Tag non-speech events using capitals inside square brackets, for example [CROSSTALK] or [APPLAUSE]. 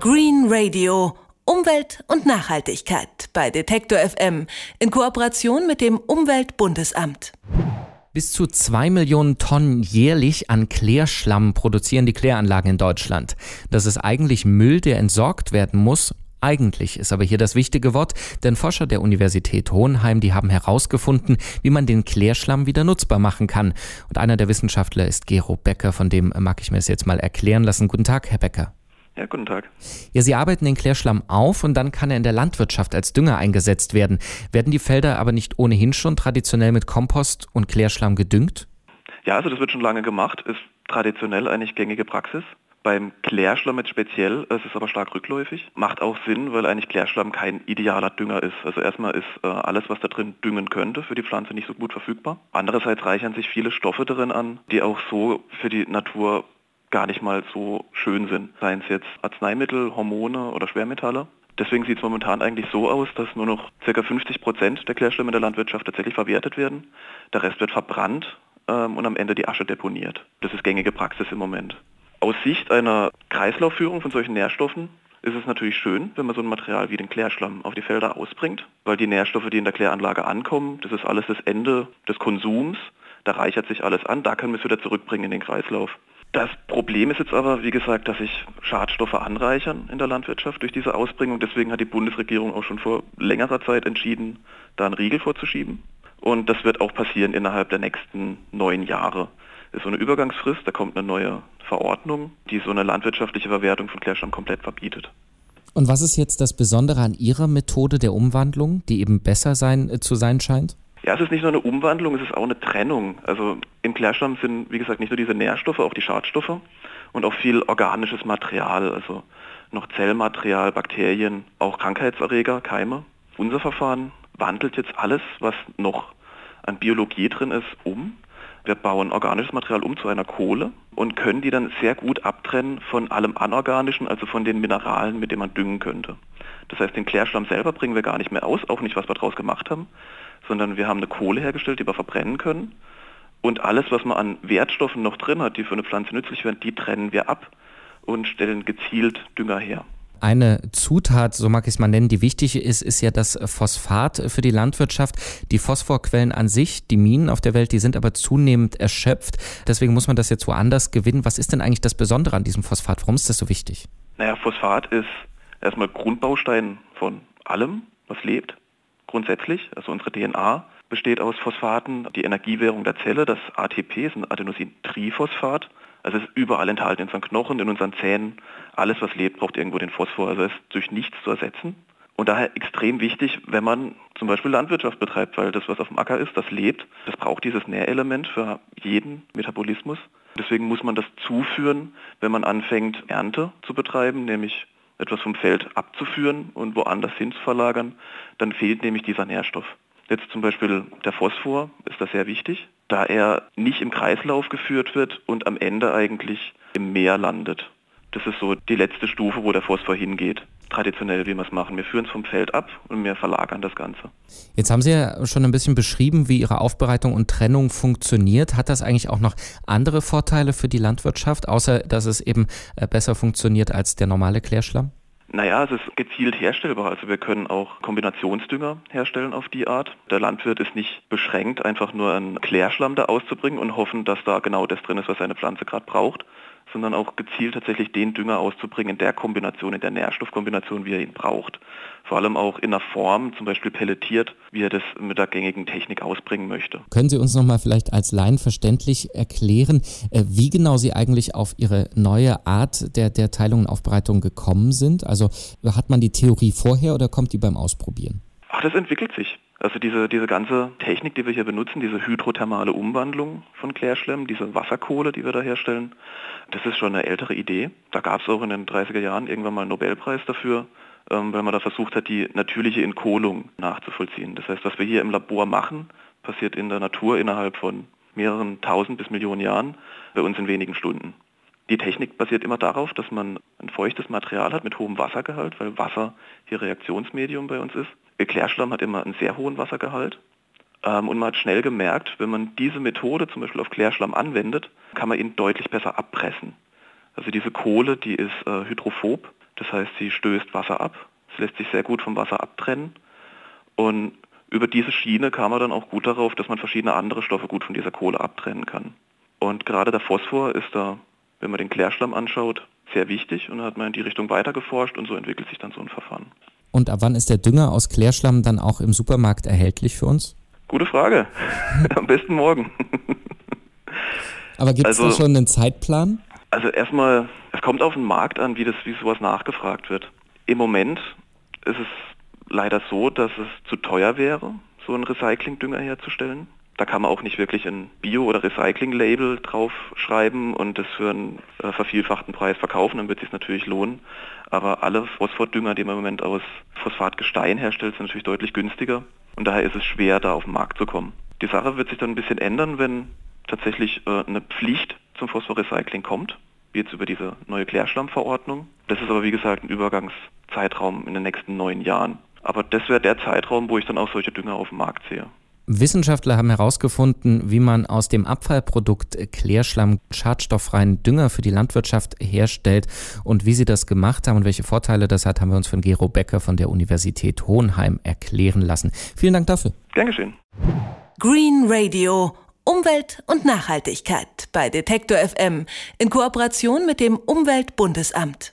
Green Radio. Umwelt und Nachhaltigkeit bei Detektor FM in Kooperation mit dem Umweltbundesamt. Bis zu zwei Millionen Tonnen jährlich an Klärschlamm produzieren die Kläranlagen in Deutschland. Das ist eigentlich Müll, der entsorgt werden muss. Eigentlich ist aber hier das wichtige Wort, denn Forscher der Universität Hohenheim, die haben herausgefunden, wie man den Klärschlamm wieder nutzbar machen kann. Und einer der Wissenschaftler ist Gero Becker, von dem mag ich mir es jetzt mal erklären lassen. Guten Tag, Herr Becker. Ja, guten Tag. Ja, Sie arbeiten den Klärschlamm auf und dann kann er in der Landwirtschaft als Dünger eingesetzt werden. Werden die Felder aber nicht ohnehin schon traditionell mit Kompost und Klärschlamm gedüngt? Ja, also das wird schon lange gemacht, ist traditionell eigentlich gängige Praxis. Beim Klärschlamm jetzt speziell ist es aber stark rückläufig. Macht auch Sinn, weil eigentlich Klärschlamm kein idealer Dünger ist. Also erstmal ist äh, alles, was da drin düngen könnte, für die Pflanze nicht so gut verfügbar. Andererseits reichern sich viele Stoffe darin an, die auch so für die Natur gar nicht mal so schön sind. Seien es jetzt Arzneimittel, Hormone oder Schwermetalle. Deswegen sieht es momentan eigentlich so aus, dass nur noch ca. 50 Prozent der Klärschlämme der Landwirtschaft tatsächlich verwertet werden. Der Rest wird verbrannt ähm, und am Ende die Asche deponiert. Das ist gängige Praxis im Moment. Aus Sicht einer Kreislaufführung von solchen Nährstoffen ist es natürlich schön, wenn man so ein Material wie den Klärschlamm auf die Felder ausbringt, weil die Nährstoffe, die in der Kläranlage ankommen, das ist alles das Ende des Konsums, da reichert sich alles an, da können wir es wieder zurückbringen in den Kreislauf. Das Problem ist jetzt aber, wie gesagt, dass sich Schadstoffe anreichern in der Landwirtschaft durch diese Ausbringung. Deswegen hat die Bundesregierung auch schon vor längerer Zeit entschieden, da einen Riegel vorzuschieben. Und das wird auch passieren innerhalb der nächsten neun Jahre. Das ist so eine Übergangsfrist, da kommt eine neue Verordnung, die so eine landwirtschaftliche Verwertung von Klärschlamm komplett verbietet. Und was ist jetzt das Besondere an Ihrer Methode der Umwandlung, die eben besser sein, äh, zu sein scheint? Ja, es ist nicht nur eine Umwandlung, es ist auch eine Trennung. Also im Klärschlamm sind, wie gesagt, nicht nur diese Nährstoffe, auch die Schadstoffe und auch viel organisches Material, also noch Zellmaterial, Bakterien, auch Krankheitserreger, Keime. Unser Verfahren wandelt jetzt alles, was noch an Biologie drin ist, um. Wir bauen organisches Material um zu einer Kohle und können die dann sehr gut abtrennen von allem Anorganischen, also von den Mineralen, mit denen man düngen könnte. Das heißt, den Klärschlamm selber bringen wir gar nicht mehr aus, auch nicht, was wir daraus gemacht haben, sondern wir haben eine Kohle hergestellt, die wir verbrennen können. Und alles, was man an Wertstoffen noch drin hat, die für eine Pflanze nützlich werden, die trennen wir ab und stellen gezielt Dünger her. Eine Zutat, so mag ich es mal nennen, die wichtig ist, ist ja das Phosphat für die Landwirtschaft. Die Phosphorquellen an sich, die Minen auf der Welt, die sind aber zunehmend erschöpft. Deswegen muss man das jetzt woanders gewinnen. Was ist denn eigentlich das Besondere an diesem Phosphat? Warum ist das so wichtig? Naja, Phosphat ist erstmal Grundbaustein von allem, was lebt grundsätzlich. Also unsere DNA besteht aus Phosphaten. Die Energiewährung der Zelle, das ATP, ist ein Adenosintriphosphat. Also es ist überall enthalten, in unseren Knochen, in unseren Zähnen. Alles, was lebt, braucht irgendwo den Phosphor. Also es ist durch nichts zu ersetzen. Und daher extrem wichtig, wenn man zum Beispiel Landwirtschaft betreibt, weil das, was auf dem Acker ist, das lebt, das braucht dieses Nährelement für jeden Metabolismus. Deswegen muss man das zuführen, wenn man anfängt, Ernte zu betreiben, nämlich etwas vom Feld abzuführen und woanders hin zu verlagern, dann fehlt nämlich dieser Nährstoff. Jetzt zum Beispiel der Phosphor ist da sehr wichtig, da er nicht im Kreislauf geführt wird und am Ende eigentlich im Meer landet. Das ist so die letzte Stufe, wo der Phosphor hingeht. Traditionell, wie wir es machen. Wir führen es vom Feld ab und wir verlagern das Ganze. Jetzt haben Sie ja schon ein bisschen beschrieben, wie Ihre Aufbereitung und Trennung funktioniert. Hat das eigentlich auch noch andere Vorteile für die Landwirtschaft, außer dass es eben äh, besser funktioniert als der normale Klärschlamm? Naja, es ist gezielt herstellbar. Also wir können auch Kombinationsdünger herstellen auf die Art. Der Landwirt ist nicht beschränkt, einfach nur einen Klärschlamm da auszubringen und hoffen, dass da genau das drin ist, was seine Pflanze gerade braucht, sondern auch gezielt tatsächlich den Dünger auszubringen in der Kombination, in der Nährstoffkombination, wie er ihn braucht. Vor allem auch in der Form, zum Beispiel pelletiert, wie er das mit der gängigen Technik ausbringen möchte. Können Sie uns nochmal vielleicht als Laien verständlich erklären, äh, wie genau Sie eigentlich auf Ihre neue Art der, der Teilung und Aufbereitung gekommen sind? Also hat man die Theorie vorher oder kommt die beim Ausprobieren? Ach, das entwickelt sich. Also diese, diese ganze Technik, die wir hier benutzen, diese hydrothermale Umwandlung von Klärschlemm, diese Wasserkohle, die wir da herstellen, das ist schon eine ältere Idee. Da gab es auch in den 30er Jahren irgendwann mal einen Nobelpreis dafür, ähm, weil man da versucht hat, die natürliche Entkohlung nachzuvollziehen. Das heißt, was wir hier im Labor machen, passiert in der Natur innerhalb von mehreren tausend bis Millionen Jahren, bei uns in wenigen Stunden. Die Technik basiert immer darauf, dass man ein feuchtes Material hat mit hohem Wassergehalt, weil Wasser hier Reaktionsmedium bei uns ist. Klärschlamm hat immer einen sehr hohen Wassergehalt. Ähm, und man hat schnell gemerkt, wenn man diese Methode zum Beispiel auf Klärschlamm anwendet, kann man ihn deutlich besser abpressen. Also diese Kohle, die ist äh, hydrophob. Das heißt, sie stößt Wasser ab. Es lässt sich sehr gut vom Wasser abtrennen. Und über diese Schiene kam man dann auch gut darauf, dass man verschiedene andere Stoffe gut von dieser Kohle abtrennen kann. Und gerade der Phosphor ist da, wenn man den Klärschlamm anschaut, sehr wichtig und da hat man in die Richtung weiter geforscht und so entwickelt sich dann so ein Verfahren. Und ab wann ist der Dünger aus Klärschlamm dann auch im Supermarkt erhältlich für uns? Gute Frage. [LAUGHS] Am besten morgen. Aber gibt es also, da schon einen Zeitplan? Also erstmal, es kommt auf den Markt an, wie, das, wie sowas nachgefragt wird. Im Moment ist es leider so, dass es zu teuer wäre, so einen Recyclingdünger herzustellen. Da kann man auch nicht wirklich ein Bio- oder Recycling-Label draufschreiben und das für einen äh, vervielfachten Preis verkaufen, dann wird es sich natürlich lohnen. Aber alle Phosphordünger, die man im Moment aus Phosphatgestein herstellt, sind natürlich deutlich günstiger und daher ist es schwer, da auf den Markt zu kommen. Die Sache wird sich dann ein bisschen ändern, wenn tatsächlich äh, eine Pflicht zum Phosphorrecycling kommt, wie jetzt über diese neue Klärschlammverordnung. Das ist aber wie gesagt ein Übergangszeitraum in den nächsten neun Jahren. Aber das wäre der Zeitraum, wo ich dann auch solche Dünger auf dem Markt sehe. Wissenschaftler haben herausgefunden, wie man aus dem Abfallprodukt Klärschlamm schadstofffreien Dünger für die Landwirtschaft herstellt und wie sie das gemacht haben und welche Vorteile das hat, haben wir uns von Gero Becker von der Universität Hohenheim erklären lassen. Vielen Dank dafür. Gern geschehen. Green Radio Umwelt und Nachhaltigkeit bei Detektor FM in Kooperation mit dem Umweltbundesamt.